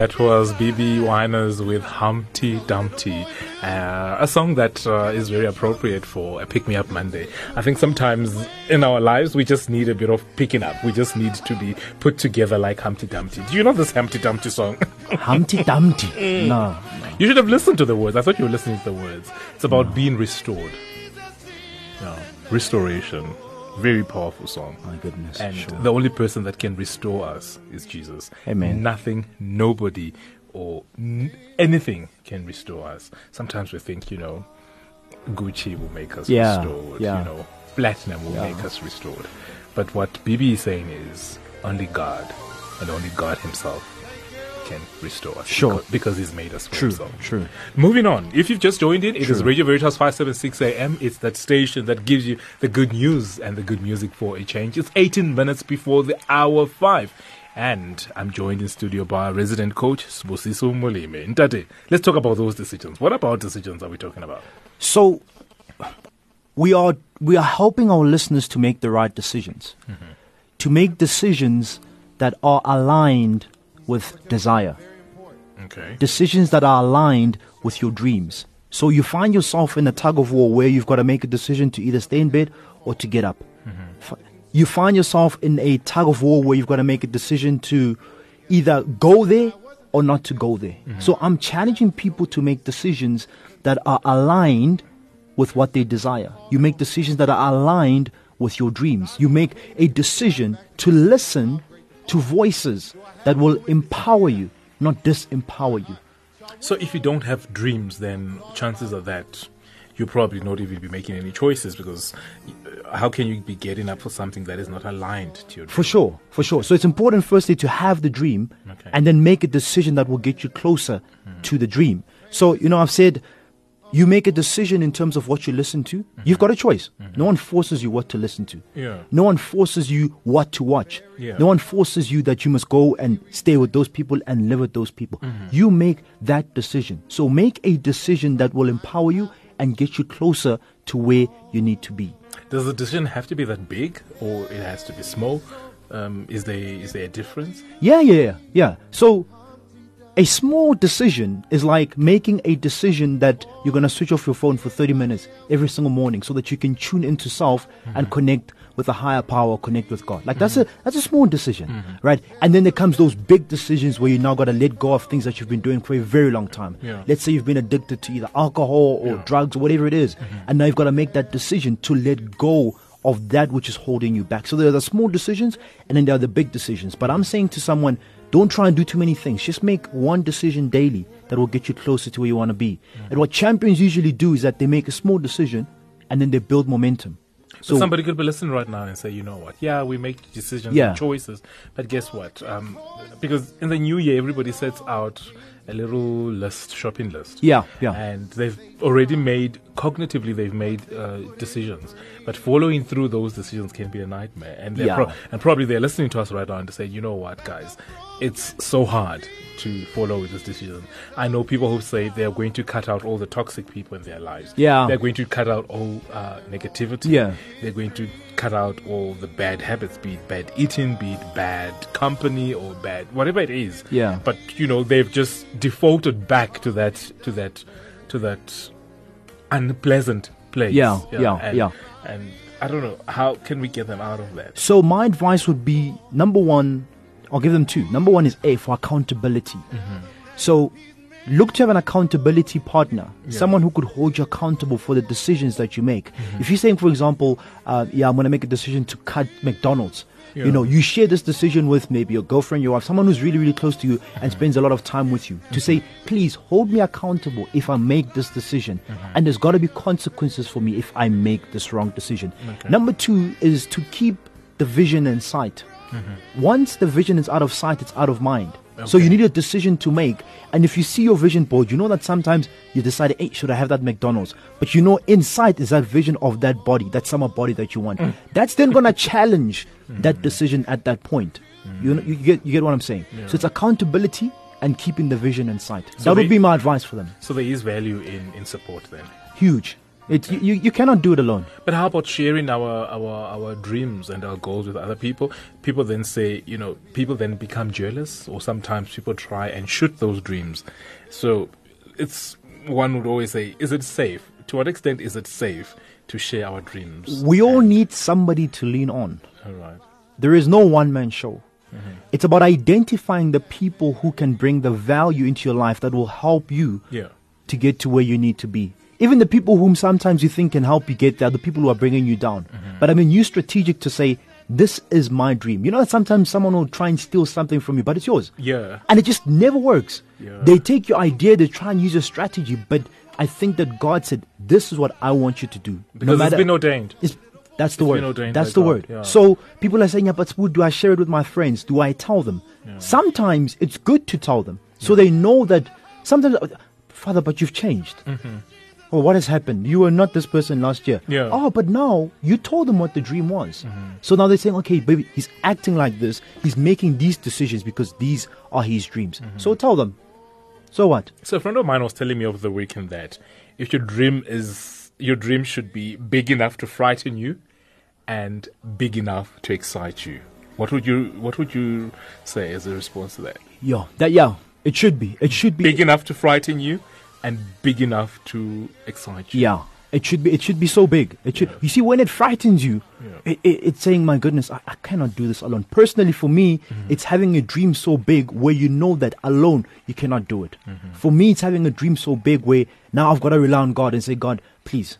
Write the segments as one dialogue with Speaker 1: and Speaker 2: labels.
Speaker 1: That was BB Winans with Humpty Dumpty, uh, a song that uh, is very appropriate for a Pick Me Up Monday. I think sometimes in our lives we just need a bit of picking up. We just need to be put together like Humpty Dumpty. Do you know this Humpty Dumpty song?
Speaker 2: Humpty Dumpty. no.
Speaker 1: You should have listened to the words. I thought you were listening to the words. It's about being restored. No. Restoration. Very powerful song.
Speaker 2: My goodness.
Speaker 1: And
Speaker 2: sure.
Speaker 1: the only person that can restore us is Jesus.
Speaker 2: Amen.
Speaker 1: Nothing, nobody, or n- anything can restore us. Sometimes we think, you know, Gucci will make us
Speaker 2: Yeah,
Speaker 1: restored.
Speaker 2: yeah.
Speaker 1: You know, platinum will
Speaker 2: Yeah.
Speaker 1: make us restored. But what BB is saying is only God and only God Himself can restore us.
Speaker 2: Sure.
Speaker 1: Because, because He's made us
Speaker 2: True,
Speaker 1: Himself.
Speaker 2: true.
Speaker 1: Moving on. If you've just joined in, it is
Speaker 2: True.
Speaker 1: Radio Veritas 576 AM. It's that station that gives you the good news and the good music for a change. It's 18 minutes before the hour 5. And I'm joined in studio by our resident coach Sbusiso Molemi. Ntate, let's talk about those decisions. What about decisions are we talking about?
Speaker 2: So we are we are helping our listeners to make the right decisions. Mm-hmm. To make decisions that are aligned with desire.
Speaker 1: Okay.
Speaker 2: Decisions that are aligned with your dreams. So you find yourself in a tug of war where you've got to make a decision to either stay in bed or to get up. Mm-hmm. F- You find yourself in a tug of war where you've got to make a decision to either go there or not to go there. Mm-hmm. So I'm challenging people to make decisions that are aligned with what they desire. You make decisions that are aligned with your dreams. You make a decision to listen to voices that will empower you, not disempower you.
Speaker 1: So if you don't have dreams, then chances are that you'll probably not even be making any choices because uh, how can you be getting up for something that is not aligned to your dream?
Speaker 2: For sure, for sure. So it's important firstly to have the dream
Speaker 1: Okay.
Speaker 2: and then make a decision that will get you closer to the dream. So, you know, I've said you make a decision in terms of what you listen to. You've got a choice. No one forces you what to listen to.
Speaker 1: Yeah.
Speaker 2: No one forces you what to watch.
Speaker 1: Yeah.
Speaker 2: No one forces you that you must go and stay with those people and live with those people. You make that decision. So make a decision that will empower you and get you closer to where you need to be.
Speaker 1: Does the decision have to be that big, or it has to be small? Um, is there is there a difference?
Speaker 2: Yeah, yeah, yeah, yeah. So a small decision is like making a decision that you're going to switch off your phone for 30 minutes every single morning so that you can tune into self and mm-hmm. connect with a higher power, connect with God. Like that's mm-hmm. a that's a small decision, mm-hmm. right? And then there comes those big decisions where you now got to let go of things that you've been doing for a very long time.
Speaker 1: Yeah.
Speaker 2: Let's say you've been addicted to either alcohol or
Speaker 1: Yeah.
Speaker 2: drugs or whatever it is, and now you've got to make that decision to let go of that which is holding you back. So there are the small decisions and then there are the big decisions. But I'm saying to someone, don't try and do too many things. Just make one decision daily that will get you closer to where you want to be. And what champions usually do is that they make a small decision and then they build momentum.
Speaker 1: So somebody could be listening right now and say, you know what? Yeah, we make decisions
Speaker 2: Yeah.
Speaker 1: and choices, but guess what? Um, because in the new year, everybody sets out a little list, shopping list.
Speaker 2: Yeah, yeah.
Speaker 1: And they've already made cognitively, they've made uh, decisions, but following through those decisions can be a nightmare. And they're
Speaker 2: Yeah.
Speaker 1: pro- and probably they're listening to us right now and say, you know what, guys, it's so hard to follow this decision. I know people who say they are going to cut out all the toxic people in their lives.
Speaker 2: Yeah.
Speaker 1: They're going to cut out all uh, negativity.
Speaker 2: Yeah.
Speaker 1: They're going to cut out all the bad habits, be it bad eating, be it bad company or bad whatever it is.
Speaker 2: Yeah.
Speaker 1: But you know, they've just defaulted back to that to that to that unpleasant place.
Speaker 2: Yeah, yeah,
Speaker 1: and,
Speaker 2: yeah.
Speaker 1: And I don't know, how can we get them out of that?
Speaker 2: So my advice would be number one, I'll give them two. Number one is A for accountability. So look to have an accountability partner, someone who could hold you accountable for the decisions that you make. Mm-hmm. If you're saying, for example, uh, yeah, I'm going to make a decision to cut McDonald's.
Speaker 1: Yeah.
Speaker 2: You know, you share this decision with maybe your girlfriend, your wife, someone who's really, really close to you and mm-hmm. spends a lot of time with you to mm-hmm. say, please hold me accountable if I make this decision. And there's got to be consequences for me if I make this wrong decision.
Speaker 1: Okay.
Speaker 2: Number two is to keep the vision in sight. Mm-hmm. Once the vision is out of sight, it's out of mind. So you need a decision to make. And if you see your vision board, you know that sometimes you decide, hey, should I have that McDonald's? But you know, inside is that vision of that body, that summer body that you want. Mm. That's then going to challenge mm-hmm. that decision at that point. Mm-hmm. You, know, you, get, you get what I'm saying? So it's accountability and keeping the vision in sight.
Speaker 1: So
Speaker 2: that would be my advice for them.
Speaker 1: So there is value in, in support then.
Speaker 2: Huge. It you, you, cannot do it alone.
Speaker 1: But how about sharing our, our our dreams and our goals with other people? People then say, you know, people then become jealous, or sometimes people try and shoot those dreams. So it's one would always say, is it safe? To what extent is it safe to share our dreams?
Speaker 2: We all need somebody to lean on.
Speaker 1: All right.
Speaker 2: There is no one man show. Mm-hmm. It's about identifying the people who can bring the value into your life that will help you
Speaker 1: Yeah.
Speaker 2: to get to where you need to be. Even the people whom sometimes you think can help you get there, the people who are bringing you down. But I mean, you strategic to say, this is my dream. You know, sometimes someone will try and steal something from you, but it's yours.
Speaker 1: Yeah.
Speaker 2: And it just never works.
Speaker 1: Yeah.
Speaker 2: They take your idea, they try and use your strategy, but I think that God said, this is what I want you to do.
Speaker 1: Because it's been ordained.
Speaker 2: It's, that's the
Speaker 1: It's
Speaker 2: word.
Speaker 1: been ordained
Speaker 2: That's the
Speaker 1: God,
Speaker 2: word.
Speaker 1: yeah.
Speaker 2: So people are saying, yeah, but do I share it with my friends? Do I tell them? Yeah. Sometimes it's good to tell them so they know that sometimes, uh, Father, but you've changed. Oh, what has happened? You were not this person last year.
Speaker 1: Mm-hmm. Yeah. Mm-hmm.
Speaker 2: Oh, but now you told them what the dream was. So now they're saying, okay, baby, he's acting like this. He's making these decisions because these are his dreams.
Speaker 1: Mm-hmm.
Speaker 2: So tell them. So what?
Speaker 1: So a friend of mine was telling me over the weekend that if your dream is your dream should be big enough to frighten you and big enough to excite you. What would you what would you say as a response to that?
Speaker 2: Yeah, that yeah, it should be. It should be
Speaker 1: Big enough to frighten you and big enough to excite you.
Speaker 2: Yeah, it should be. It should be so big. It should. You see, when it frightens you,
Speaker 1: Yeah.
Speaker 2: it, it, it's saying, "My goodness, I, I cannot do this alone." Personally, for me,
Speaker 1: Mm-hmm.
Speaker 2: it's having a dream so big where you know that alone you cannot do it.
Speaker 1: Mm-hmm.
Speaker 2: For me, it's having a dream so big where now I've got to rely on God and say, "God, please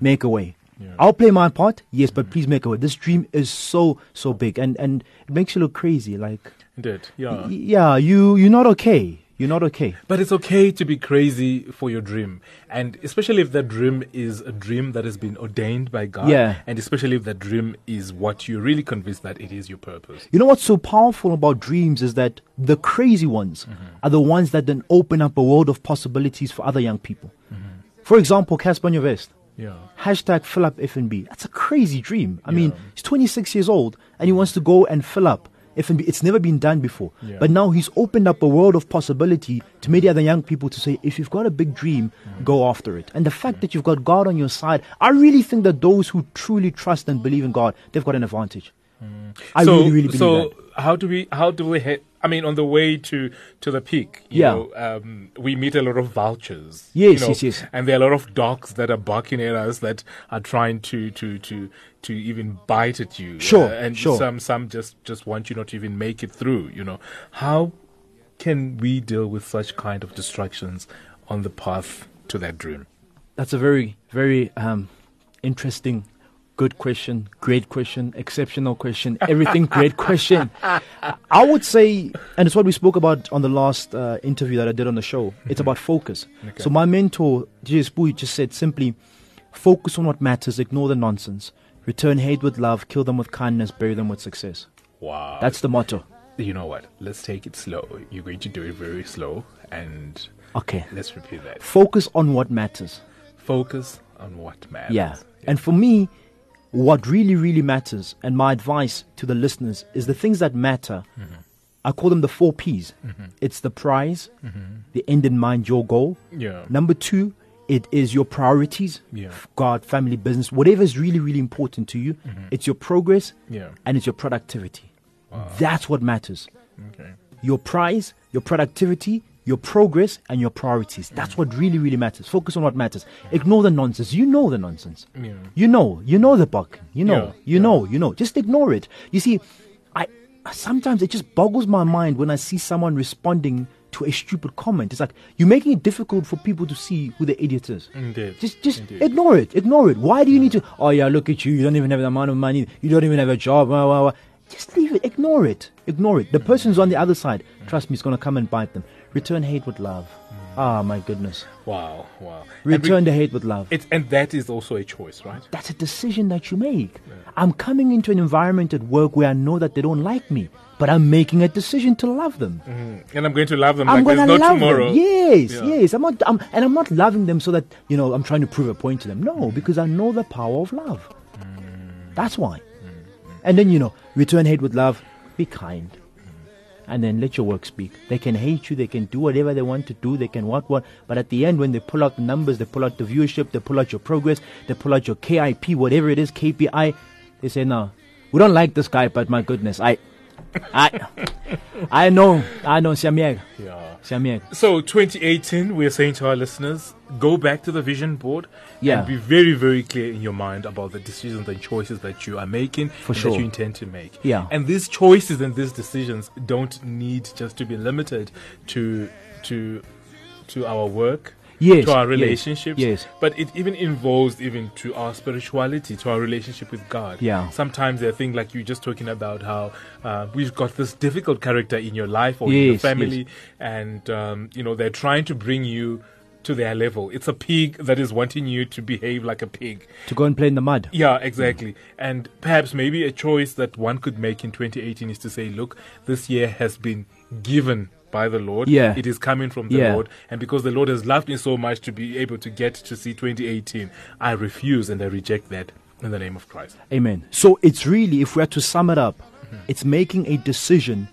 Speaker 2: make a way."
Speaker 1: Yeah.
Speaker 2: I'll play my part, yes, but please make a way. This dream is so so big, and and it makes you look crazy. Like,
Speaker 1: Indeed. Yeah.
Speaker 2: yeah, you you're not okay. You're not okay.
Speaker 1: But it's okay to be crazy for your dream. And especially if that dream is a dream that has been ordained by God.
Speaker 2: Yeah.
Speaker 1: And especially if that dream is what you're really convinced that it is your purpose.
Speaker 2: You know what's so powerful about dreams is that the crazy ones mm-hmm. are the ones that then open up a world of possibilities for other young people. Mm-hmm. For example, Cassper Nyovest.
Speaker 1: Yeah.
Speaker 2: Hashtag fill up FNB. That's a crazy dream. I mean, he's 26 years old and he wants to go and fill up FNB. It's never been done before.
Speaker 1: Yeah.
Speaker 2: But now he's opened up a world of possibility to many other young people to say, if you've got a big dream,
Speaker 1: Mm.
Speaker 2: go after it. And the fact that you've got God on your side, I really think that those who truly trust and believe in God, they've got an advantage. I
Speaker 1: so,
Speaker 2: really, really believe
Speaker 1: so
Speaker 2: that.
Speaker 1: how do we how do we head I mean on the way to to the peak, you
Speaker 2: Yeah.
Speaker 1: know, um, we meet a lot of vultures.
Speaker 2: Yes,
Speaker 1: you know,
Speaker 2: yes, yes.
Speaker 1: And there are a lot of dogs that are barking at us that are trying to to to to even bite at you.
Speaker 2: Sure,
Speaker 1: Uh, and
Speaker 2: sure.
Speaker 1: some some just just want you not to even make it through, you know. How can we deal with such kind of distractions on the path to that dream?
Speaker 2: That's a very, very um, interesting, good question, great question, exceptional question, everything great question. I would say, and it's what we spoke about on the last uh, interview that I did on the show, it's about focus.
Speaker 1: Okay.
Speaker 2: So my mentor, DJ just said simply, focus on what matters, ignore the nonsense. Return hate with love, kill them with kindness, bury them with success.
Speaker 1: Wow.
Speaker 2: That's the motto.
Speaker 1: you know what? Let's take it slow. You're going to do it very slow and
Speaker 2: Okay.
Speaker 1: let's repeat that.
Speaker 2: Focus on what matters.
Speaker 1: Focus on what matters.
Speaker 2: Yeah. And for me, what really, really matters, and my advice to the listeners is the things that matter. Mm-hmm. I call them the four P's. Mm-hmm. It's the prize, mm-hmm. the end in mind, your goal.
Speaker 1: Yeah.
Speaker 2: Number two, it is your priorities,
Speaker 1: Yeah.
Speaker 2: God, family, business, whatever is really, really important to you. It's your progress
Speaker 1: Yeah.
Speaker 2: and it's your productivity. That's what matters.
Speaker 1: Okay.
Speaker 2: Your prize, your productivity, your progress, and your priorities. That's what really, really matters. Focus on what matters. Ignore the nonsense. You know the nonsense.
Speaker 1: Yeah.
Speaker 2: You know, you know the buck. You know,
Speaker 1: Yeah,
Speaker 2: you
Speaker 1: yeah.
Speaker 2: know, you know. Just ignore it. You see, I sometimes it just boggles my mind when I see someone responding to a stupid comment. It's like you're making it difficult for people to see who the idiot is.
Speaker 1: Indeed.
Speaker 2: Just, just
Speaker 1: Indeed.
Speaker 2: ignore it. Ignore it. Why do you need to? Oh yeah, look at you. You don't even have the amount of money. You don't even have a job. Blah, blah, blah. Just leave it. Ignore it. Ignore it. The person's on the other side. Trust me, it's gonna come and bite them. Return hate with love. Mm. Ah, my goodness.
Speaker 1: Wow. Wow.
Speaker 2: Return the hate with love.
Speaker 1: It, and that is also a choice, right?
Speaker 2: That's a decision that you make. I'm coming into an environment at work where I know that they don't like me, but I'm making a decision to love them. Mm-hmm.
Speaker 1: And I'm going to love them
Speaker 2: I'm
Speaker 1: like
Speaker 2: gonna
Speaker 1: there's no
Speaker 2: love
Speaker 1: tomorrow.
Speaker 2: them. Yes,
Speaker 1: Yeah.
Speaker 2: yes. I'm not, I'm, and I'm not loving them so that you know I'm trying to prove a point to them. No, mm-hmm. because I know the power of love. Mm-hmm. That's why. And then you know, return hate with love. Be kind. And then let your work speak. They can hate you, they can do whatever they want to do, they can what what, but at the end, when they pull out the numbers, they pull out the viewership, they pull out your progress, they pull out your KIP, whatever it is, KPI, they say, no, we don't like this guy, but my goodness, I, I, I know, I know,
Speaker 1: Yeah. So 2018, we're saying to our listeners, go back to the vision board
Speaker 2: Yeah.
Speaker 1: and be very, very clear in your mind about the decisions and choices that you are making
Speaker 2: For
Speaker 1: and
Speaker 2: sure.
Speaker 1: that you intend to make.
Speaker 2: Yeah.
Speaker 1: And these choices and these decisions don't need just to be limited to to to our work.
Speaker 2: Yes,
Speaker 1: To our
Speaker 2: yes,
Speaker 1: relationships,
Speaker 2: yes.
Speaker 1: but it even involves even to our spirituality, to our relationship with God.
Speaker 2: Yeah.
Speaker 1: Sometimes there are things like you're just talking about how uh, we've got this difficult character in your life or in your
Speaker 2: Yes,
Speaker 1: family, and um, you know they're trying to bring you to their level. It's a pig that is wanting you to behave like a pig.
Speaker 2: To go and play in the mud.
Speaker 1: Yeah, exactly. And perhaps maybe a choice that one could make in 2018 is to say, look, this year has been given by the Lord.
Speaker 2: Yeah.
Speaker 1: It is coming from the
Speaker 2: Yeah.
Speaker 1: Lord. And because the Lord has loved me so much to be able to get to see 2018, I refuse and I reject that in the name of Christ.
Speaker 2: Amen. So it's really, if we are to sum it up, mm-hmm. it's making a decision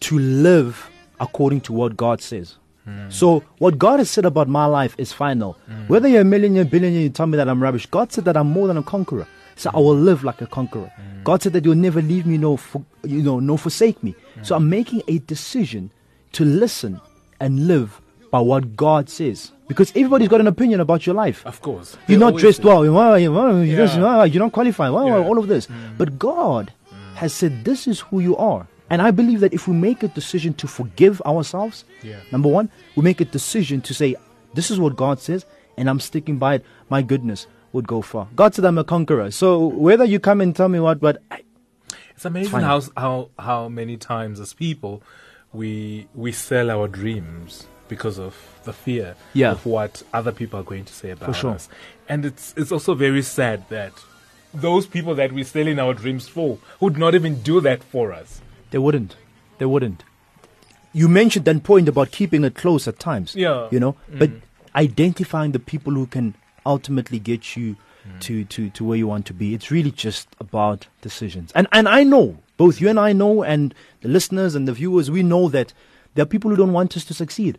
Speaker 2: to live according to what God says. Mm. So what God has said about my life is final. Mm. Whether you're a millionaire, billionaire, you tell me that I'm rubbish. God said that I'm more than a conqueror. So I will live like a conqueror. Mm. God said that you'll never leave me, nor for, you know, nor forsake me. So I'm making a decision to listen and live by what God says. Because everybody's got an opinion about your life.
Speaker 1: Of course.
Speaker 2: You're not dressed well. Well, you- well, you
Speaker 1: Yeah.
Speaker 2: just- You're not qualified. Well,
Speaker 1: Yeah.
Speaker 2: all of this. Mm. But God mm. has said, This is who you are. And I believe that if we make a decision to forgive ourselves,
Speaker 1: Yeah.
Speaker 2: number one, we make a decision to say, This is what God says, and I'm sticking by it. My goodness would go far. God said I'm a conqueror. So whether you come and tell me what, but I,
Speaker 1: It's amazing
Speaker 2: fine.
Speaker 1: how how how many times as people we we sell our dreams because of the fear
Speaker 2: Yeah.
Speaker 1: of what other people are going to say about
Speaker 2: sure.
Speaker 1: us. And it's it's also very sad that those people that we're selling our dreams for would not even do that for us.
Speaker 2: They wouldn't. They wouldn't. You mentioned that point about keeping it close at times.
Speaker 1: Yeah.
Speaker 2: You know, but mm. identifying the people who can ultimately get you mm. to, to, to where you want to be. It's really just about decisions. And and I know, both you and I know and the listeners and the viewers, we know that there are people who don't want us to succeed.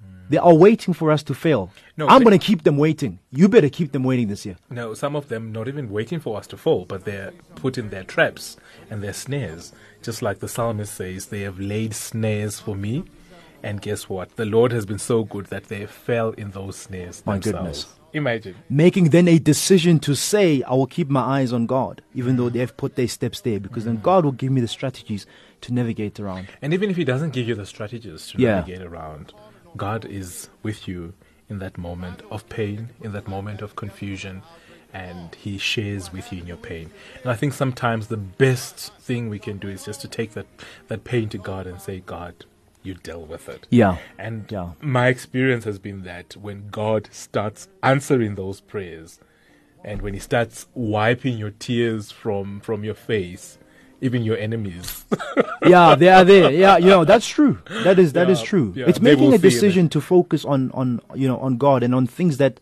Speaker 2: Mm. They are waiting for us to fail.
Speaker 1: No,
Speaker 2: I'm going to keep them waiting. You better keep them waiting this year.
Speaker 1: No, some of them not even waiting for us to fall, but they're put in their traps and their snares. Just like the psalmist says, they have laid snares for me. And guess what? The Lord has been so good that they fell in those snares.
Speaker 2: My
Speaker 1: themselves.
Speaker 2: goodness.
Speaker 1: Imagine.
Speaker 2: making then a decision to say, I will keep my eyes on God, even though they have put their steps there, because then mm. God will give me the strategies to navigate around.
Speaker 1: And even if He doesn't give you the strategies to
Speaker 2: Yeah.
Speaker 1: navigate around, God is with you in that moment of pain, in that moment of confusion, and He shares with you in your pain. And I think sometimes the best thing we can do is just to take that, that pain to God and say, God, you deal with it.
Speaker 2: Yeah.
Speaker 1: And
Speaker 2: Yeah.
Speaker 1: my experience has been that when God starts answering those prayers, and when He starts wiping your tears from from your face, even your enemies,
Speaker 2: yeah, they are there. Yeah, you know, that's true. That is that is
Speaker 1: Yeah,
Speaker 2: true.
Speaker 1: yeah,
Speaker 2: it's making a
Speaker 1: feel it.
Speaker 2: decision to focus on on you know on God and on things that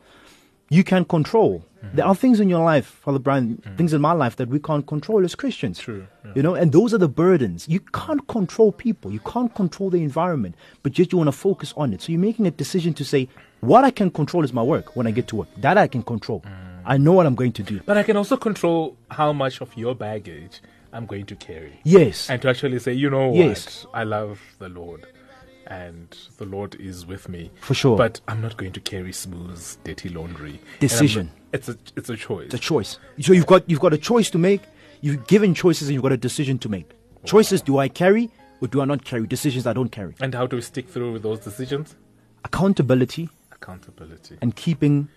Speaker 2: you can control.
Speaker 1: Mm-hmm.
Speaker 2: There are things in your life, Father Brian, things in my life that we can't control as Christians.
Speaker 1: True, yeah.
Speaker 2: You know, and those are the burdens. You can't control people. You can't control the environment, but yet you want to focus on it. So you're making a decision to say, what I can control is my work when I get to work. That I can control.
Speaker 1: Mm.
Speaker 2: I know what I'm going to do.
Speaker 1: But I can also control how much of your baggage I'm going to carry.
Speaker 2: Yes.
Speaker 1: And to actually say, you know
Speaker 2: Yes.
Speaker 1: what? I love the Lord. And the Lord is with me.
Speaker 2: For sure.
Speaker 1: But I'm not going to carry smooth, dirty laundry.
Speaker 2: Decision.
Speaker 1: It's a it's a choice.
Speaker 2: It's a choice. So you've got you've got a choice to make. You've given choices and you've got a decision to make. Choices do I carry or do I not carry? Decisions I don't carry.
Speaker 1: and how do we stick through with those decisions?
Speaker 2: Accountability
Speaker 1: Accountability.
Speaker 2: and keeping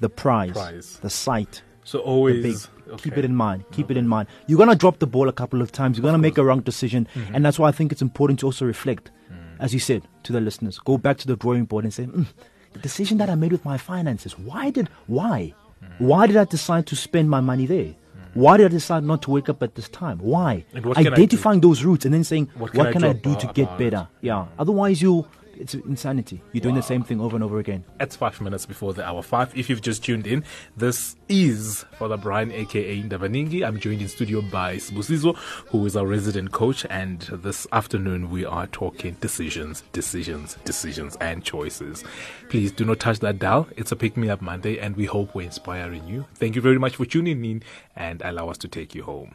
Speaker 2: the prize,
Speaker 1: Prize.
Speaker 2: the sight,
Speaker 1: So always
Speaker 2: Keep it in mind. Keep it in mind. You're gonna drop the ball a couple of times. You're gonna make a wrong decision,
Speaker 1: Mm-hmm.
Speaker 2: and that's why I think it's important to also reflect. As you said to the listeners. Go back to the drawing board and say, "Mm, the decision that I made with my finances. Why did why? Why did I decide to spend my money there? Why did I decide not to wake up at this time? Why?
Speaker 1: And what can I do?
Speaker 2: Identifying those roots and then saying,
Speaker 1: What
Speaker 2: what
Speaker 1: can
Speaker 2: can,
Speaker 1: I
Speaker 2: I,
Speaker 1: do
Speaker 2: do to get better?
Speaker 1: it?
Speaker 2: Yeah. Otherwise, you it's insanity. You're doing the same thing over and over again.
Speaker 1: It's five minutes before the hour five. If you've just tuned in, this is Father Brian, aka Ndabaningi. I'm joined in studio by Sibusiso, who is our resident coach. And this afternoon, we are talking decisions, decisions, decisions, and choices. Please do not touch that dial. It's a Pick Me Up Monday, and we hope we're inspiring you. Thank you very much for tuning in and allow us to take you home.